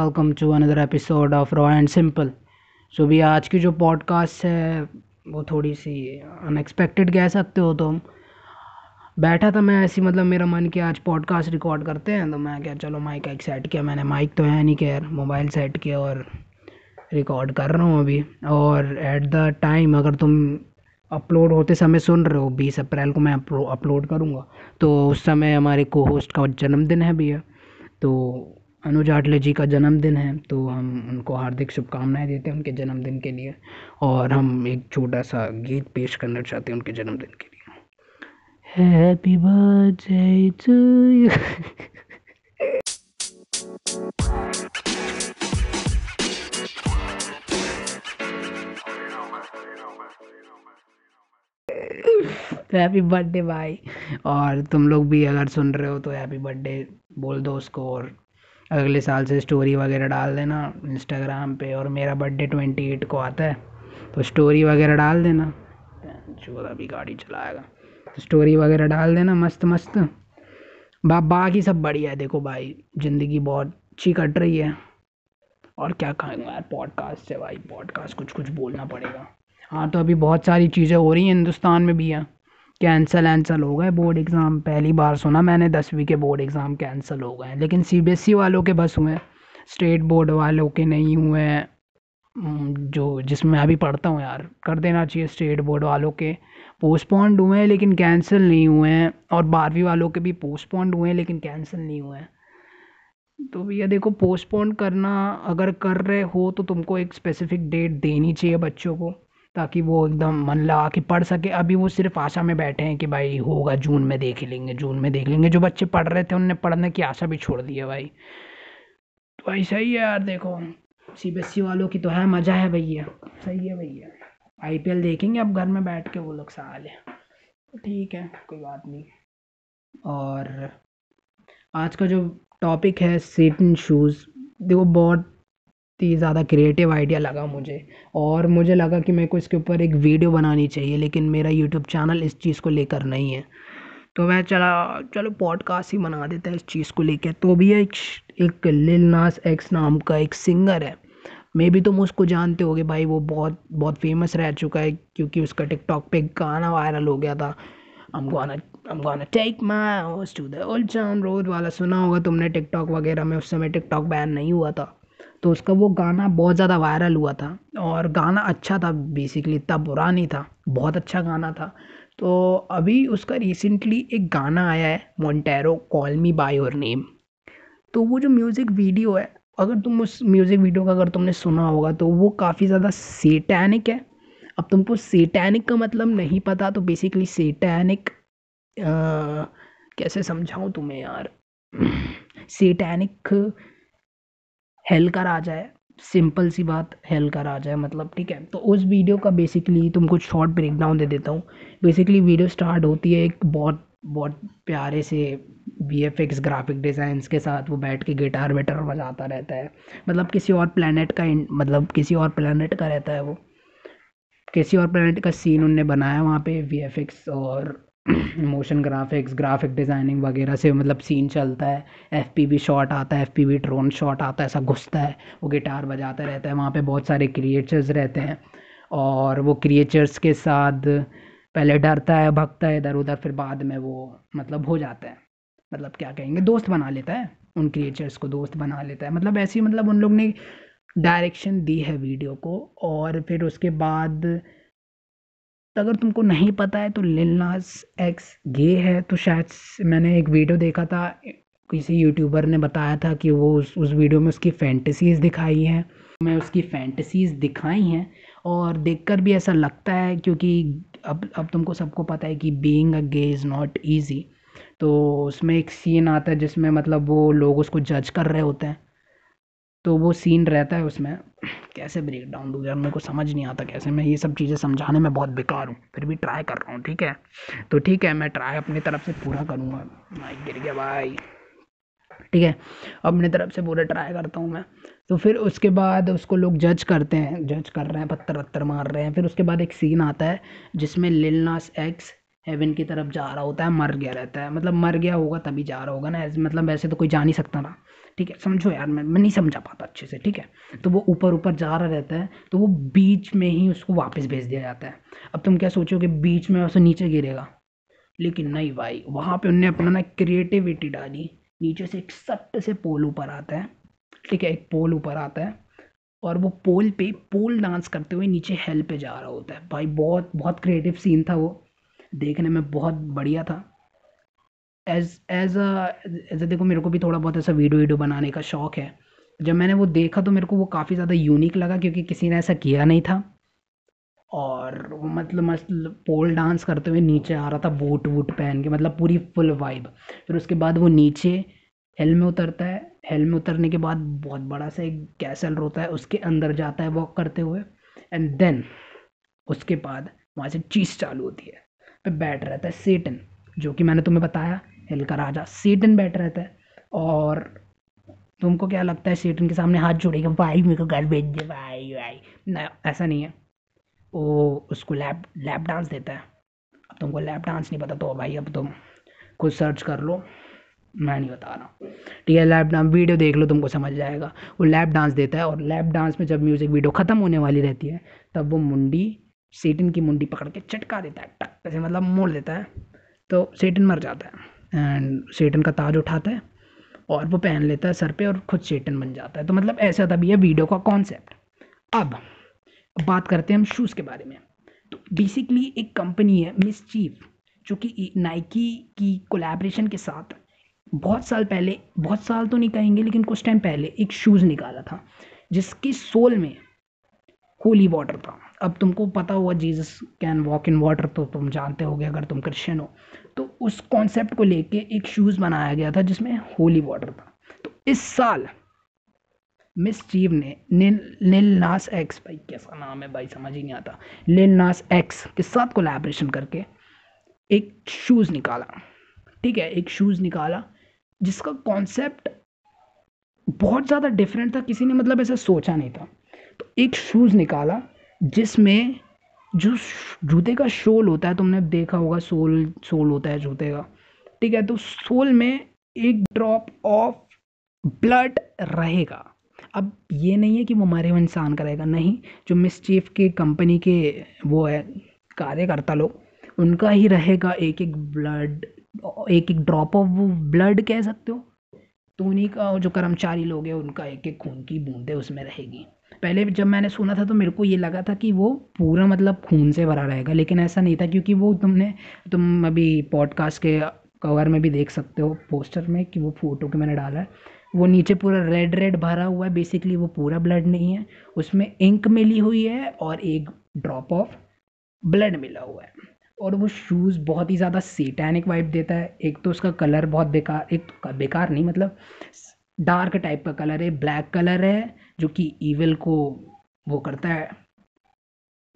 Welcome to another episode of raw and simple so भी आज की जो पॉडकास्ट है, वो थोड़ी सी अनएक्सपेक्टेड कह सकते हो तुम। बैठा था मैं ऐसी मतलब मेरा मन किया आज पॉडकास्ट रिकॉर्ड करते हैं तो मैं क्या, चलो माइक एक सेट किया, मैंने माइक तो है नहीं, खैर मोबाइल सेट किया और रिकॉर्ड कर रहा हूँ अभी। और एट द टाइम अगर तुम अपलोड होते समय सुन रहे हो, बीस अप्रैल को मैं अपलोड करूँगा तो उस समय हमारे को होस्ट का जन्मदिन है भैया। तो अनुज आटले जी का जन्मदिन है तो हम उनको हार्दिक शुभकामनाएँ देते हैं उनके जन्मदिन के लिए। और हम एक छोटा सा गीत पेश करना चाहते हैं उनके जन्मदिन के लिए। Happy birthday to you happy birthday भाई और तुम लोग भी अगर सुन रहे हो तो हैप्पी बर्थडे बोल दो उसको और अगले साल से स्टोरी वगैरह डाल देना इंस्टाग्राम पे और मेरा बर्थडे ट्वेंटी एट को आता है तो स्टोरी वगैरह डाल देना। चोर अभी गाड़ी चलाएगा। तो स्टोरी वगैरह डाल देना मस्त मस्त। बा, बाकी सब बढ़िया है, देखो भाई, ज़िंदगी बहुत अच्छी कट रही है। और क्या कहेंगे यार पॉडकास्ट से भाई पॉडकास्ट कुछ कुछ बोलना पड़ेगा। हाँ तो अभी बहुत सारी चीज़ें हो रही हैं हिंदुस्तान में भी हैं। कैंसल एंसल हो गए। बोर्ड एग्ज़ाम पहली बार सुना मैंने, दसवीं के बोर्ड एग्ज़ाम कैंसिल हो गए। लेकिन सी बी एस ई वालों के बस हुए स्टेट बोर्ड वालों के नहीं हुए हैं। जो जिसमें अभी पढ़ता हूँ यार, कर देना चाहिए स्टेट बोर्ड वालों के। पोस्टपोन्ड हुए हैं लेकिन कैंसिल नहीं हुए हैं। और बारहवीं वालों के भी पोस्टपोन्ड हुए हैं लेकिन कैंसिल नहीं हुए हैं। तो भैया देखो पोस्टपोन करना अगर कर रहे हो तो तुमको एक स्पेसिफिक डेट देनी चाहिए बच्चों को। ताकि वो एकदम मन लगा के पढ़ सके। अभी वो सिर्फ़ आशा में बैठे हैं कि भाई होगा, जून में देख लेंगे, जून में देख लेंगे। जो बच्चे पढ़ रहे थे, उनने पढ़ने की आशा भी छोड़ दी है भाई। तो भाई सही है यार, देखो। सी बी एस ई वालों की तो है, मज़ा है भैया। सही है भैया। आई पी एल देखेंगे अब घर में बैठ के वो लोग साल। है तो ठीक है, कोई बात नहीं। और आज का जो टॉपिक है सेटन शूज़ देखो, बहुत ही ज़्यादा क्रिएटिव आइडिया लगा मुझे। और मुझे लगा कि मेरे को इसके ऊपर एक वीडियो बनानी चाहिए, लेकिन मेरा यूट्यूब चैनल इस चीज़ को लेकर नहीं है। तो मैं चला, चलो पॉडकास्ट ही बना देता है इस चीज़ को लेकर तो भी एक एक लिल नास एक्स नाम का एक सिंगर है। मे भी तुम उसको जानते होगे भाई, वो बहुत बहुत फ़ेमस रह चुका है, क्योंकि उसका टिकटॉक पे गाना वायरल हो गया था। I'm gonna I'm gonna take my horse to वाला सुना होगा तुमने टिकटॉक वगैरह में, उस समय टिकटॉक बैन नहीं हुआ था। तो उसका वो गाना बहुत ज़्यादा वायरल हुआ था और गाना अच्छा था बेसिकली इतना बुरा नहीं था, बहुत अच्छा गाना था। तो अभी उसका रिसेंटली एक गाना आया है Montero call me by your name तो वो जो म्यूज़िक वीडियो है, अगर तुम उस म्यूज़िक वीडियो का अगर तुमने सुना होगा तो वो काफ़ी ज़्यादा सेटैनिक है। अब तुमको सेटैनिक का मतलब नहीं पता तो बेसिकली सेटैनिक कैसे समझाऊँ तुम्हें यार? सेटैनिक हेल का राजा है सिंपल सी बात हेल का राजा है मतलब ठीक है? तो उस वीडियो का बेसिकली तुमको शॉर्ट ब्रेक डाउन दे देता हूँ। बेसिकली वीडियो स्टार्ट होती है एक बहुत बहुत प्यारे से V F X graphic designs के साथ। वो बैठ के गिटार वेटार बजाता रहता है। मतलब किसी और प्लानट का मतलब किसी और प्लानट का रहता है वो। किसी और प्लानट का सीन उनने बनाया वहाँ पे वी एफ़ एक्स और मोशन ग्राफिक्स ग्राफिक डिज़ाइनिंग वगैरह से मतलब सीन चलता है। एफ़ पी वी शॉट आता है F P V drone shot आता है, ऐसा घुसता है। वो गिटार बजाता रहता है, वहाँ पे बहुत सारे क्रिएचर्स रहते हैं। और वो क्रिएचर्स के साथ पहले डरता है, भगता है, इधर उधर, फिर बाद में वो मतलब हो जाता है। मतलब क्या कहेंगे, दोस्त बना लेता है, उन क्रिएचर्स को दोस्त बना लेता है। मतलब ऐसी मतलब उन लोग ने डायरेक्शन दी है वीडियो को, और फिर उसके बाद अगर तुमको नहीं पता है तो लिल नास एक्स गे है तो शायद मैंने एक वीडियो देखा था, किसी यूट्यूबर ने बताया था कि वो उस उस वीडियो में उसकी फैंटसीज़ दिखाई हैं। मैं उसकी फैंटसीज़ दिखाई हैं और देखकर भी ऐसा लगता है क्योंकि अब अब तुमको सबको पता है कि being a gay is not easy तो उसमें एक सीन आता है जिसमें मतलब वो लोग उसको जज कर रहे होते हैं। तो वो सीन रहता है उसमें। कैसे ब्रेक डाउन दूँ यार, मेरे को समझ नहीं आता कैसे मैं ये सब चीज़ें समझाने में बहुत बेकार हूँ, फिर भी ट्राई कर रहा हूँ, ठीक है? तो ठीक है, मैं ट्राई अपनी तरफ़ से पूरा करूँगा। माइक गिर गया भाई। ठीक है, अपनी तरफ़ से पूरा ट्राई करता हूँ मैं। तो फिर उसके बाद उसको लोग जज करते हैं जज कर रहे हैं, पत्थर वत्थर मार रहे हैं। फिर उसके बाद एक सीन आता है, जिसमें लिलनास एक्स हेवन की तरफ़ जा रहा होता है, मर गया रहता है। मतलब मर गया होगा तभी जा रहा होगा ना मतलब वैसे तो कोई जा नहीं सकता ना। ठीक है, समझो यार, मैं मैं नहीं समझा पाता अच्छे से, ठीक है? तो वो ऊपर ऊपर जा रहा रहता है तो वो बीच में ही उसको वापस भेज दिया जाता है। अब तुम क्या सोचोगे बीच में उसे नीचे गिरेगा? लेकिन नहीं भाई, वहाँ पे उनने अपना ना क्रिएटिविटी डाली। नीचे से एक सट से पोल ऊपर आता है, ठीक है, एक पोल ऊपर आता है, और वो पोल पे पोल डांस करते हुए नीचे हेल पे जा रहा होता है। भाई बहुत बहुत क्रिएटिव सीन था वो। देखने में बहुत बढ़िया था। एज एज एज देखो मेरे को भी थोड़ा बहुत ऐसा वीडियो वीडियो बनाने का शौक है। जब मैंने वो देखा तो मेरे को वो काफ़ी ज़्यादा यूनिक लगा क्योंकि किसी ने ऐसा किया नहीं था। और वो मतलब मतलब पोल डांस करते हुए नीचे आ रहा था बूट वूट पहन के मतलब पूरी फुल वाइब फिर उसके बाद वो नीचे हेल में उतरता है। हेल में उतरने के बाद बहुत बड़ा सा एक कैसल होता है, उसके अंदर जाता है वॉक करते हुए। एंड देन उसके बाद वहाँ से चीज़ चालू होती है। फिर बैठ रहता है सेटन जो कि मैंने तुम्हें बताया। हेल का राजा सेटन बैठ रहता है। और तुमको क्या लगता है सेटन के सामने हाथ जोड़ेगा? भाई मेरे को घर भेज दे भाई भाई ना, ऐसा नहीं है। वो उसको लैप लैप डांस देता है। अब तुमको लैप डांस नहीं पता तो भाई अब तुम खुद सर्च कर लो। मैं नहीं बता रहा। हूँ ठीक है लैप डांस वीडियो देख लो, तुमको समझ जाएगा। वो लैप डांस देता है और लैप डांस में जब म्यूज़िक वीडियो ख़त्म होने वाली रहती है, तब वो मुंडी सेटन की मुंडी पकड़ के चटका देता है। टक ऐसे मतलब मोड़ देता है। तो सेटन मर जाता है। एंड सेटन का ताज उठाता है और वो पहन लेता है सर पे और खुद सेटन बन जाता है। तो मतलब ऐसा तभी है वीडियो का कॉन्सेप्ट अब, बात करते हैं हम शूज़ के बारे में। तो बेसिकली एक कंपनी है मिस चीफ जो कि नाइकी की कोलैबोरेशन के साथ बहुत साल पहले, बहुत साल तो नहीं कहेंगे, लेकिन कुछ टाइम पहले एक शूज़ निकाला था, जिसकी सोल में होली वाटर था। अब तुमको पता हुआ Jesus can walk in water तो तुम जानते होगे, अगर तुम क्रिश्चियन हो। तो उस कॉन्सेप्ट को लेके एक शूज़ बनाया गया था जिसमें होली वाटर था। तो इस साल मिस चीव ने नील नास एक्स भाई कैसा नाम है भाई, समझ ही नहीं आता। नील नास एक्स के साथ कोलैबोरेशन करके एक शूज़ निकाला। ठीक है, एक शूज़ निकाला, जिसका कॉन्सेप्ट बहुत ज़्यादा डिफरेंट था, किसी ने मतलब ऐसा सोचा नहीं था। तो एक शूज़ निकाला, जिसमें जो जूते का शोल होता है, तुमने देखा होगा, सोल सोल होता है जूते का। ठीक है तो सोल में एक ड्रॉप ऑफ़ ब्लड रहेगा। अब ये नहीं है कि वो मरे हुए इंसान का रहेगा, नहीं। जो मिस चीफ के कंपनी के वो है, कार्यकर्ता लोग, उनका ही रहेगा एक एक ब्लड एक एक ड्रॉप ऑफ़ वो ब्लड कह सकते हो। तो उन्हीं का, जो कर्मचारी लोग हैं, उनका एक एक खून की बूंदें उसमें रहेगी। पहले जब मैंने सुना था तो मेरे को ये लगा था कि वो पूरा मतलब खून से भरा रहेगा। लेकिन ऐसा नहीं था, क्योंकि वो तुमने, तुम अभी पॉडकास्ट के कवर में भी देख सकते हो पोस्टर में कि वो फ़ोटो के मैंने डाला है। वो नीचे पूरा रेड रेड भरा हुआ है। बेसिकली वो पूरा ब्लड नहीं है। उसमें इंक मिली हुई है और एक ड्रॉप ऑफ़ ब्लड मिला हुआ है। और वो शूज़ बहुत ही ज़्यादा सेटैनिक वाइब देता है। एक तो उसका कलर बहुत बेकार, एक तो बेकार नहीं मतलब डार्क टाइप का कलर है ब्लैक कलर है। जो कि ईविल को वो करता है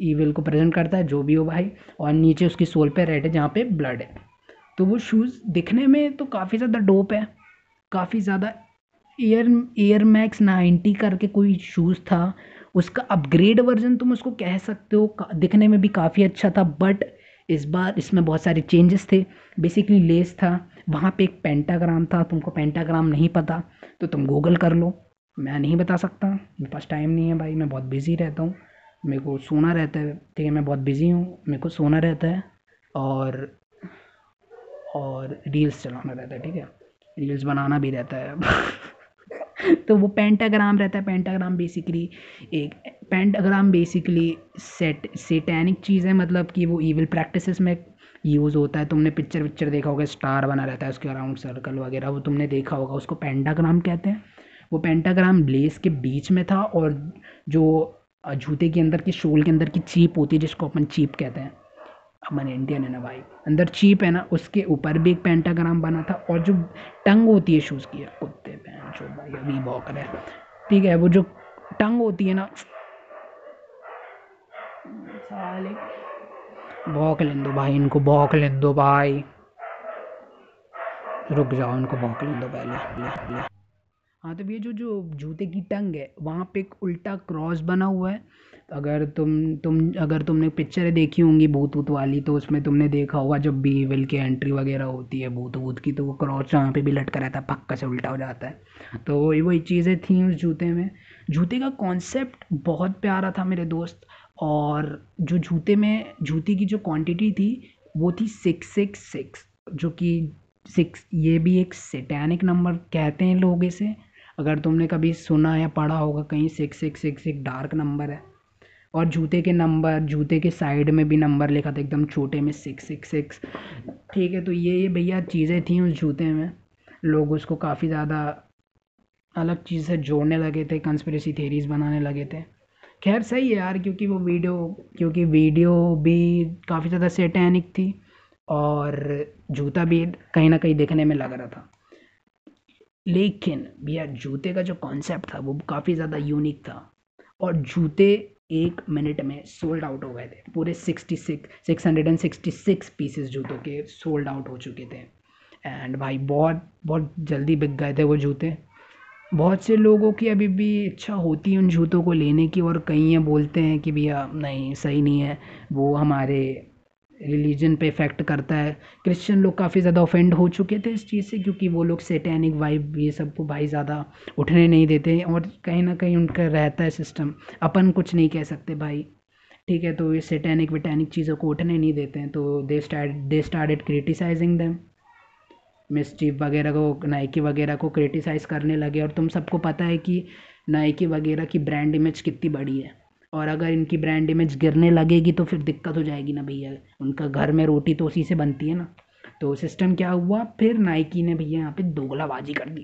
ईविल को प्रेजेंट करता है, जो भी हो भाई, और नीचे उसकी सोल पे रेड है, जहाँ पे ब्लड है। तो वो शूज़ दिखने में तो काफ़ी ज़्यादा डोप है। काफ़ी ज़्यादा एयर एयर मैक्स नाइन्टी करके कोई शूज़ था, उसका अपग्रेड वर्जन तुम उसको कह सकते हो दिखने में भी काफ़ी अच्छा था बट इस बार इसमें बहुत सारे चेंजेस थे। बेसिकली लेस था, वहाँ पे एक पेंटाग्राम था, तुमको पेंटाग्राम नहीं पता तो तुम गूगल कर लो। मैं नहीं बता सकता। मेरे पास टाइम नहीं है भाई, मैं बहुत बिज़ी रहता हूँ। मेरे को सोना रहता है। ठीक है, मैं बहुत बिज़ी हूँ। मेरे को सोना रहता है और और रील्स चलाना रहता है, ठीक है? रील्स बनाना भी रहता है। तो वो पेंटाग्राम रहता है। पेंटाग्राम बेसिकली एक पेंटाग्राम बेसिकली सेट सेटैनिक चीज़ है। मतलब कि वो ईविल प्रैक्टिसेस में यूज़ होता है। तुमने पिक्चर विक्चर देखा होगा स्टार बना रहता है, उसके अराउंड सर्कल वगैरह, वो तुमने देखा होगा। उसको पेंटाग्राम कहते हैं। वो पेंटाग्राम लेस के बीच में था और जो जूते के अंदर की, शोल के अंदर की चीप होती है, जिसको अपन चीप कहते हैं। अपन इंडियन है ना भाई। अंदर चीप है ना, उसके ऊपर भी एक पेंटाग्राम बना था और जो टंग होती है शूज़ की, कुत्ते पे जो भाई अभी बॉक रहे ठीक है, वो जो टंग होती है ना, साले बॉक लें दो भाई, इनको बॉक लें दो भाई। रुक जाओ, इनको बॉक लें दो पहले हाँ तो भैया जो जो जूते की टंग है, वहाँ पे एक उल्टा क्रॉस बना हुआ है। अगर तुम तुम, अगर तुमने पिक्चरें देखी होंगी भूत वूत वाली तो उसमें तुमने देखा होगा जब भी विल की एंट्री वगैरह होती है भूत वूत की तो वो क्रॉस वहाँ पे भी लटका रहता है, पक्का से उल्टा हो जाता है। तो वही वही चीज़ें थी उस जूते में। जूते का कॉन्सेप्ट बहुत प्यारा था मेरे दोस्त, और जो जूते में, जूते की जो क्वांटिटी थी, वो थी सिक्स सिक्स सिक्स जो कि सिक्स ये भी एक सेटैनिक नंबर कहते हैं लोग इसे। अगर तुमने कभी सुना या पढ़ा होगा, कहीं सिक्स सिक्स सिक्स एक डार्क नंबर है। और जूते के नंबर जूते के साइड में भी नंबर लिखा था, एकदम छोटे में सिक्स सिक्स सिक्स ठीक है तो ये ये भैया चीज़ें थी उस जूते में। लोग उसको काफ़ी ज़्यादा अलग चीज़ से जोड़ने लगे थे कंस्परेसी थेरीज़ बनाने लगे थे। खैर, सही है यार, क्योंकि वो वीडियो क्योंकि वीडियो भी काफ़ी ज़्यादा सेटैनिक थी और जूता भी कहीं ना कहीं देखने में लग रहा था। लेकिन भैया, जूते का जो कॉन्सेप्ट था, वो काफ़ी ज़्यादा यूनिक था। और जूते एक मिनट में सोल्ड आउट हो गए थे। पूरे sixty six six hundred and sixty six pieces जूतों के सोल्ड आउट हो चुके थे। एंड भाई, बहुत बहुत जल्दी बिक गए थे वो जूते। बहुत से लोगों की अभी भी इच्छा होती है उन जूतों को लेने की और कई ये बोलते हैं कि भैया, नहीं, सही नहीं है। वो हमारे रिलीजन पे इफ़ेक्ट करता है। क्रिश्चियन लोग काफ़ी ज़्यादा ऑफेंड हो चुके थे इस चीज़ से, क्योंकि वो लोग सेटेनिक वाइब ये सबको भाई ज़्यादा उठने नहीं देते और कहीं ना कहीं उनका रहता है सिस्टम अपन कुछ नहीं कह सकते भाई। ठीक है तो ये सेटेनिक वेटेनिक चीज़ों को उठने नहीं देते हैं तो they start they started criticising them mischief वगैरह को, नाइकी वगैरह को क्रिटिसाइज़ करने लगे और तुम सबको पता है कि नाइकी वगैरह की ब्रांड इमेज कितनी बड़ी है। और अगर इनकी ब्रांड इमेज गिरने लगेगी तो फिर दिक्कत हो जाएगी ना भैया। उनका घर में रोटी तो उसी से बनती है ना। तो सिस्टम क्या हुआ? फिर नाइकी ने भैया यहाँ पे दोगलाबाजी कर दी।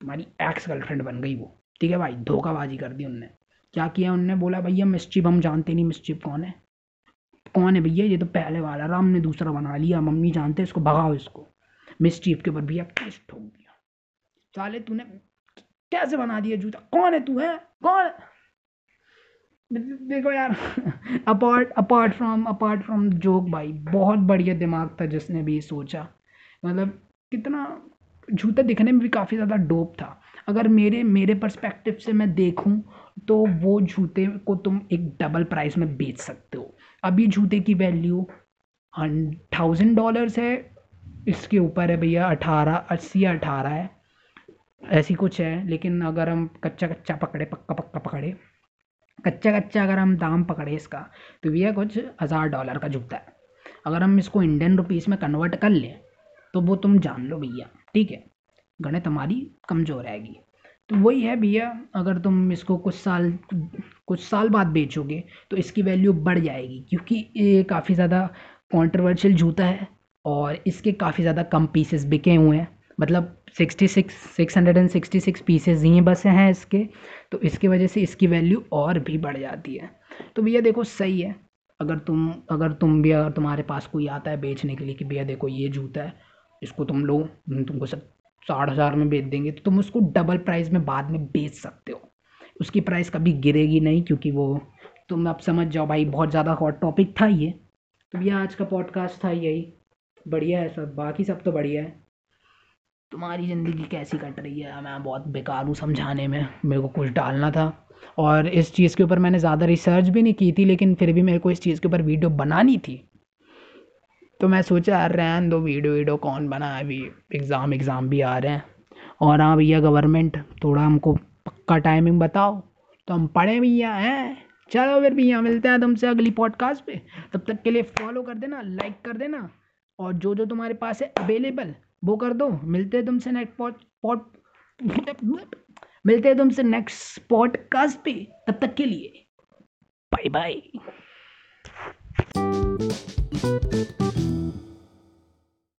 तुम्हारी एक्स गर्लफ्रेंड बन गई वो। ठीक है भाई? धोखाबाजी कर दी उनने। क्या किया उनने? बोला, भैया मिस्चिप हम जानते नहीं मिस्चिप कौन है। कौन है भैया? ये तो पहले वाला राम ने दूसरा बना लिया। मम्मी जानते इसको भगाओ इसको। मिस्चीफ के ऊपर भैया केस ठोक दिया साले तूने कैसे बना दिया जूता? कौन है तू, है? कौन देखो यार apart apart from apart from joke भाई, बहुत बढ़िया दिमाग था जिसने भी सोचा। मतलब कितना जूता दिखने में भी काफ़ी ज़्यादा डोप था। अगर मेरे मेरे पर्सपेक्टिव से मैं देखूँ तो वो जूते को तुम एक डबल प्राइस में बेच सकते हो। अभी जूते की वैल्यू थाउज़ेंड डॉलर्स है, इसके ऊपर है भैया अठारह, अस्सी या अठारह है, ऐसी कुछ है, लेकिन अगर हम कच्चा कच्चा पकड़े पक्का पक्का पकड़े कच्चा कच्चा अगर हम दाम पकड़े इसका तो भैया कुछ हज़ार डॉलर का जूता है। अगर हम इसको इंडियन रुपीज़ में कन्वर्ट कर लें तो वो तुम जान लो भैया, ठीक है? गणित हमारी कमज़ोर आएगी तो वही है भैया, अगर तुम इसको कुछ साल कुछ साल बाद बेचोगे तो इसकी वैल्यू बढ़ जाएगी, क्योंकि ये काफ़ी ज़्यादा कॉन्ट्रोवर्शियल जूता है, और इसके काफ़ी ज़्यादा कम पीसेस बिके हुए हैं। मतलब sixty six six hundred and sixty six pieces ही बस हैं इसके तो इसकी वजह से इसकी वैल्यू और भी बढ़ जाती है। तो भैया देखो, सही है। अगर तुम अगर तुम भी, अगर तुम्हारे पास कोई आता है बेचने के लिए कि भैया देखो ये जूता है, इसको तुम लो तुमको सब साठ हज़ार में बेच देंगे तो तुम उसको डबल प्राइस में बाद में बेच सकते हो। उसकी प्राइस कभी गिरेगी नहीं, क्योंकि वो, तुम अब समझ जाओ भाई, बहुत ज़्यादा हॉट टॉपिक था ये। तो भैया आज का पॉडकास्ट था यही। बढ़िया है सब, बाकी सब तो बढ़िया है। तुम्हारी ज़िंदगी कैसी कट रही है? मैं बहुत बेकार हूँ समझाने में। मेरे को कुछ डालना था। और इस चीज़ के ऊपर मैंने ज़्यादा रिसर्च भी नहीं की थी, लेकिन फिर भी मेरे को इस चीज़ के ऊपर वीडियो बनानी थी। तो मैं सोचा, यार, रहन दो वीडियो वीडियो कौन बना अभी? एग्ज़ाम एग्ज़ाम भी आ रहे हैं। और हाँ भैया गवर्नमेंट थोड़ा हमको पक्का टाइमिंग बताओ। तो हम पढ़े भैया, हैं? चलो फिर भैया, मिलते हैं तुमसे अगली पॉडकास्ट पे। तब तक के लिए फॉलो कर देना लाइक कर देना। और जो जो तुम्हारे पास है अवेलेबल वो कर दो। मिलते हैं तुमसे नेक्स्ट पॉट पॉट मिलते हैं तुमसे नेक्स्ट पॉडकास्ट पे। तब तक के लिए बाय बाय